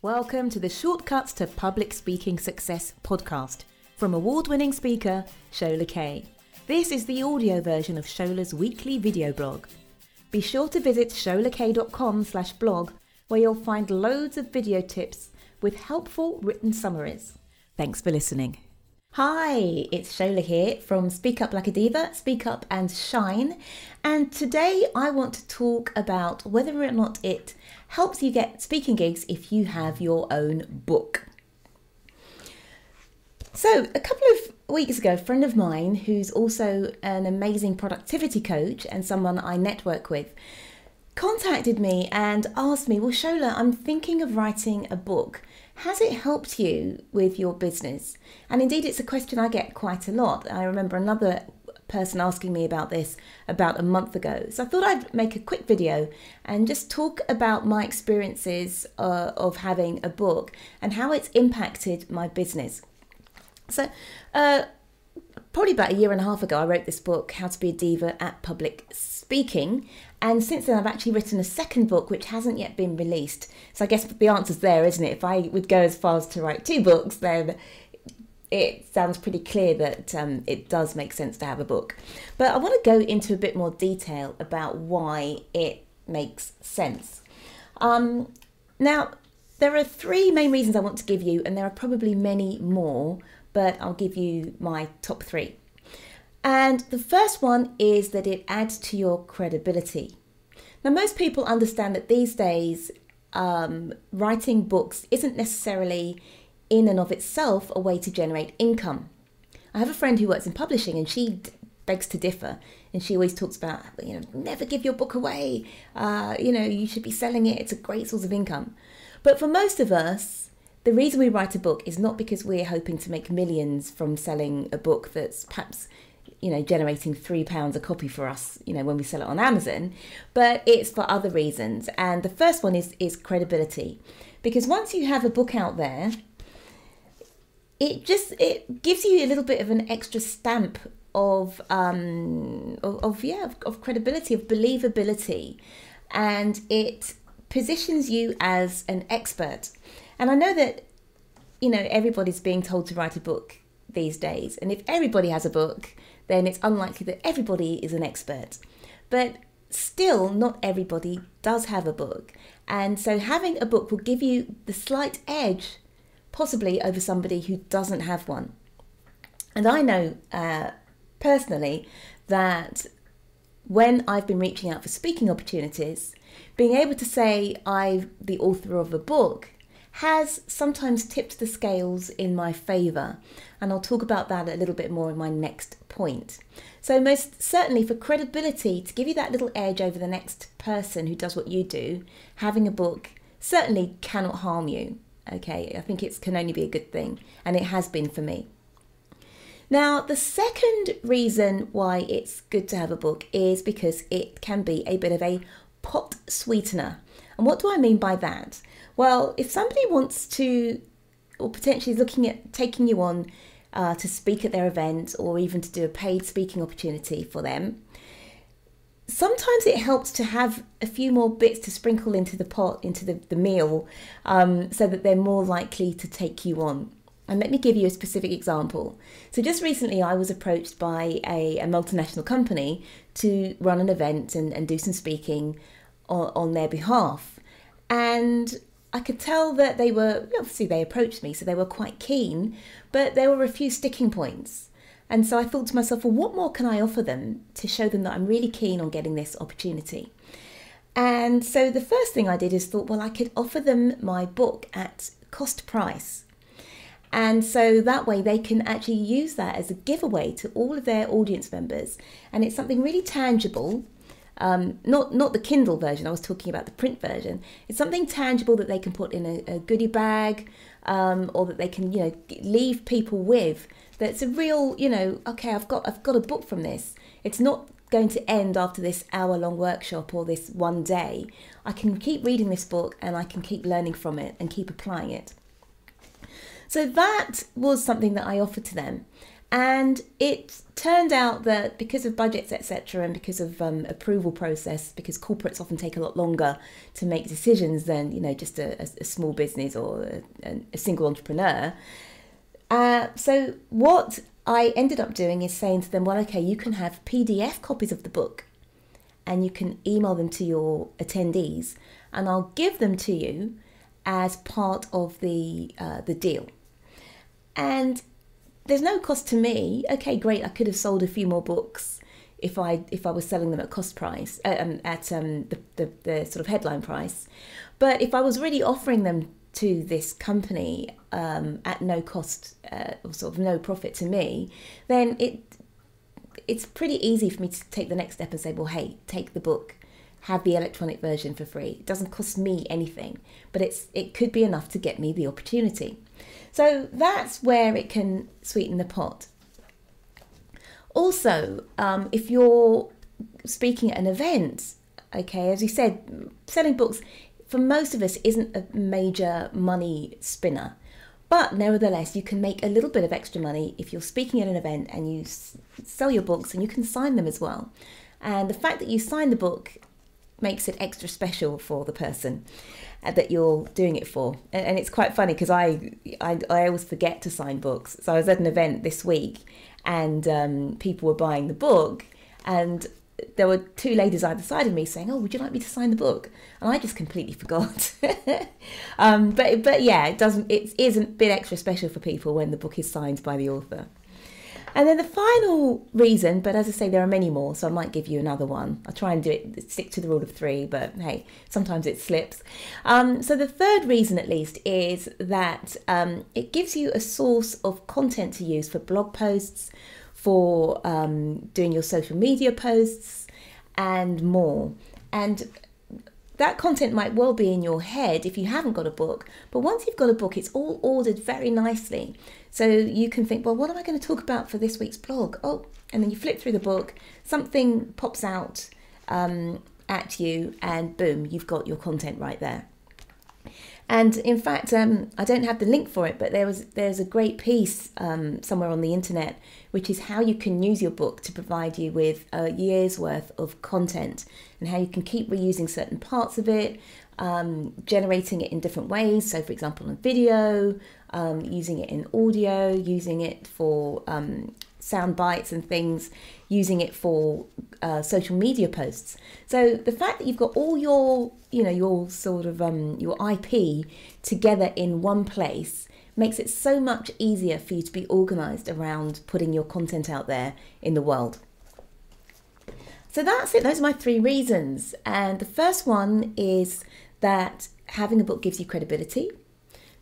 Welcome to the Shortcuts to Public Speaking Success podcast from award winning speaker Shola Kaye. This is the audio version of Shola's weekly video blog. Be sure to visit sholakaye.com slash blog where you'll find loads of video tips with helpful written summaries. Thanks for listening. Hi, it's Shola here from Speak Up Like a Diva, Speak Up and Shine. And today I want to talk about whether or not it helps you get speaking gigs if you have your own book. So, a couple of weeks ago, a friend of mine who's also an amazing productivity coach and someone I network with contacted me and asked me, Well, Shola, I'm thinking of writing a book. Has it helped you with your business? And indeed, it's a question I get quite a lot. I remember another person asking me about this about a month ago. So I thought I'd make a quick video and just talk about my experiences uh, of having a book and how it's impacted my business. So, uh, probably about a year and a half ago, I wrote this book, How to Be a Diva at Public Speaking. And since then, I've actually written a second book which hasn't yet been released. So I guess the answer's there, isn't it? If I would go as far as to write two books, then it sounds pretty clear that um, it does make sense to have a book. But I want to go into a bit more detail about why it makes sense. Um, now, there are three main reasons I want to give you, and there are probably many more, but I'll give you my top three. And the first one is that it adds to your credibility. Now, most people understand that these days, um, writing books isn't necessarily in and of itself a way to generate income. I have a friend who works in publishing and she begs to differ. And she always talks about, you know, never give your book away. Uh, you know, you should be selling it. It's a great source of income. But for most of us, the reason we write a book is not because we're hoping to make millions from selling a book that's perhaps you know generating three pounds a copy for us you know when we sell it on amazon but it's for other reasons. And the first one is is credibility. Because once you have a book out there it just it gives you a little bit of an extra stamp of um of, of yeah of, of credibility of believability. And it positions you as an expert. And i know that you know everybody's being told to write a book these days and if everybody has a book then it's unlikely that everybody is an expert. But still not everybody does have a book. And so having a book will give you the slight edge possibly over somebody who doesn't have one. And I know uh, personally that when I've been reaching out for speaking opportunities, being able to say I'm the author of a book has sometimes tipped the scales in my favour. And I'll talk about that a little bit more in my next point. So, most certainly for credibility, to give you that little edge over the next person who does what you do, having a book certainly cannot harm you. Okay, I think it can only be a good thing, and it has been for me. Now, the second reason why it's good to have a book is because it can be a bit of a pot sweetener. And what do I mean by that? Well, if somebody wants to, or potentially is looking at taking you on uh, to speak at their event or even to do a paid speaking opportunity for them, sometimes it helps to have a few more bits to sprinkle into the pot, into the, the meal, um, so that they're more likely to take you on. And let me give you a specific example. So, just recently, I was approached by a, a multinational company to run an event and, and do some speaking on, on their behalf. And I could tell that they were, obviously, they approached me, so they were quite keen, but there were a few sticking points. And so I thought to myself, well, what more can I offer them to show them that I'm really keen on getting this opportunity? And so the first thing I did is thought, well, I could offer them my book at cost price. And so that way they can actually use that as a giveaway to all of their audience members. And it's something really tangible. Um, not not the Kindle version. I was talking about the print version. It's something tangible that they can put in a, a goodie bag, um, or that they can you know leave people with that's a real, you know, okay, I've got I've got a book from this. It's not going to end after this hour long workshop or this one day. I can keep reading this book and I can keep learning from it and keep applying it. So that was something that I offered to them. And it turned out that because of budgets, etc., and because of um, approval process, because corporates often take a lot longer to make decisions than you know just a, a small business or a, a single entrepreneur. Uh, so what I ended up doing is saying to them, well, okay, you can have PDF copies of the book, and you can email them to your attendees, and I'll give them to you as part of the uh, the deal. And there's no cost to me. Okay, great. I could have sold a few more books if I if I was selling them at cost price uh, um, at um, the, the the sort of headline price. But if I was really offering them to this company um, at no cost uh, or sort of no profit to me, then it it's pretty easy for me to take the next step and say, well, hey, take the book, have the electronic version for free. It doesn't cost me anything, but it's it could be enough to get me the opportunity. So that's where it can sweeten the pot. Also, um, if you're speaking at an event, okay, as you said, selling books for most of us isn't a major money spinner. But nevertheless, you can make a little bit of extra money if you're speaking at an event and you sell your books and you can sign them as well. And the fact that you sign the book makes it extra special for the person that you're doing it for. And, it's quite funny because I, I, I always forget to sign books. So I was at an event this week and um, people were buying the book and there were two ladies either side of me saying, "Oh, would you like me to sign the book?" And I just completely forgot. um, but but yeah, it doesn't. It is a bit extra special for people when the book is signed by the author. And then the final reason, but as I say, there are many more, so I might give you another one. I'll try and do it, stick to the rule of three, but hey, sometimes it slips. Um, so the third reason, at least, is that um, it gives you a source of content to use for blog posts, for um, doing your social media posts, and more. And that content might well be in your head if you haven't got a book, but once you've got a book, it's all ordered very nicely. So you can think, well, what am I going to talk about for this week's blog? Oh, and then you flip through the book, something pops out um, at you, and boom, you've got your content right there. And in fact, um, I don't have the link for it, but there was there's a great piece um, somewhere on the internet, which is how you can use your book to provide you with a year's worth of content, and how you can keep reusing certain parts of it, um, generating it in different ways. So, for example, on video, um, using it in audio, using it for um, sound bites and things, using it for uh, social media posts. So the fact that you've got all your, you know, your sort of um, your IP together in one place makes it so much easier for you to be organized around putting your content out there in the world. So that's it. Those are my three reasons. And the first one is that having a book gives you credibility.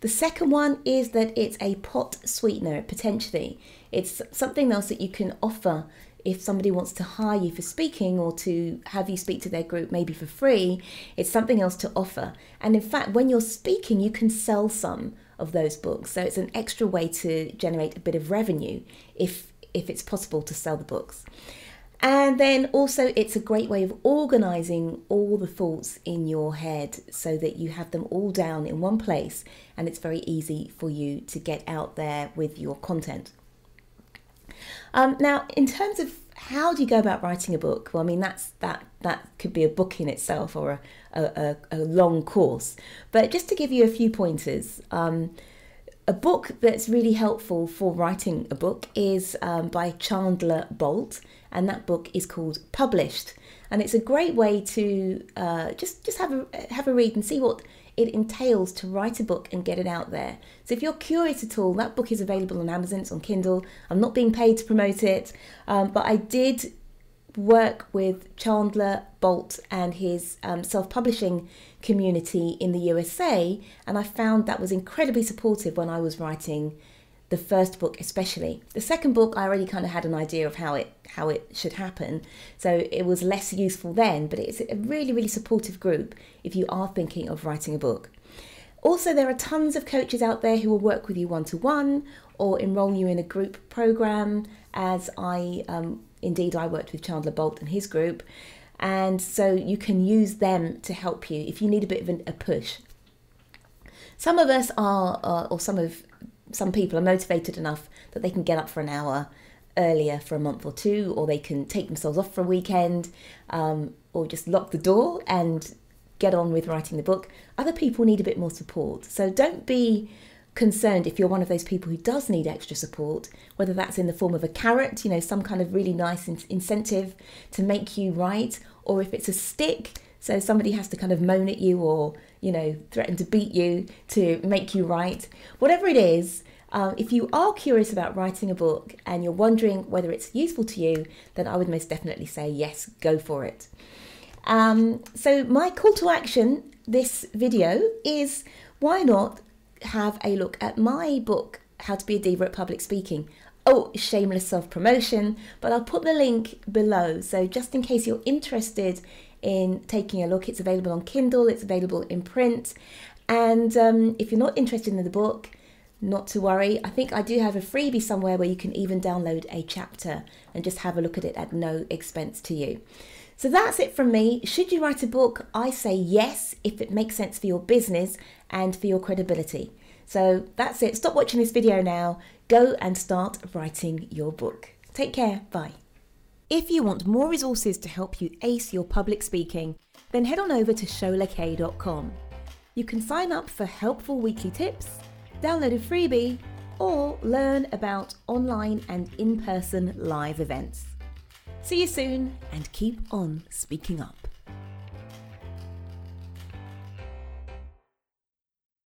The second one is that it's a pot sweetener, potentially. It's something else that you can offer if somebody wants to hire you for speaking or to have you speak to their group maybe for free. It's something else to offer. And in fact, when you're speaking, you can sell some of those books. So it's an extra way to generate a bit of revenue if if it's possible to sell the books. And then also, it's a great way of organizing all the thoughts in your head so that you have them all down in one place and it's very easy for you to get out there with your content. Um, now, in terms of how do you go about writing a book? Well, I mean, that's that that could be a book in itself or a, a, a long course. But just to give you a few pointers, um, a book that's really helpful for writing a book is um, by Chandler Bolt, and that book is called Published. And it's a great way to uh, just just have a have a read and see what it entails to write a book and get it out there. So if you're curious at all, that book is available on Amazon. It's on Kindle. I'm not being paid to promote it, um, but I did work with Chandler Bolt and his um, self publishing community in the USA, and I found that was incredibly supportive when I was writing the first book especially. The second book I already kind of had an idea of how it how it should happen. So it was less useful then, but it's a really really supportive group if you are thinking of writing a book. Also there are tons of coaches out there who will work with you one to one or enroll you in a group program as I um, indeed I worked with Chandler Bolt and his group and so you can use them to help you if you need a bit of an, a push. Some of us are, uh, or some of some people are motivated enough that they can get up for an hour earlier for a month or two, or they can take themselves off for a weekend, um, or just lock the door and get on with writing the book. Other people need a bit more support. So don't be concerned if you're one of those people who does need extra support, whether that's in the form of a carrot, you know, some kind of really nice in- incentive to make you write, or if it's a stick, so somebody has to kind of moan at you or, you know, threaten to beat you to make you write. Whatever it is, um, if you are curious about writing a book and you're wondering whether it's useful to you, then I would most definitely say yes, go for it. Um, so, my call to action this video is why not have a look at my book, How to Be a Diva at Public Speaking. Oh, shameless self promotion, but I'll put the link below. So, just in case you're interested in taking a look, it's available on Kindle, it's available in print. And um, if you're not interested in the book, not to worry. I think I do have a freebie somewhere where you can even download a chapter and just have a look at it at no expense to you. So that's it from me. Should you write a book? I say yes if it makes sense for your business and for your credibility. So that's it. Stop watching this video now. Go and start writing your book. Take care. Bye. If you want more resources to help you ace your public speaking, then head on over to sholakaye.com. You can sign up for helpful weekly tips, download a freebie, or learn about online and in person live events. See you soon and keep on speaking up.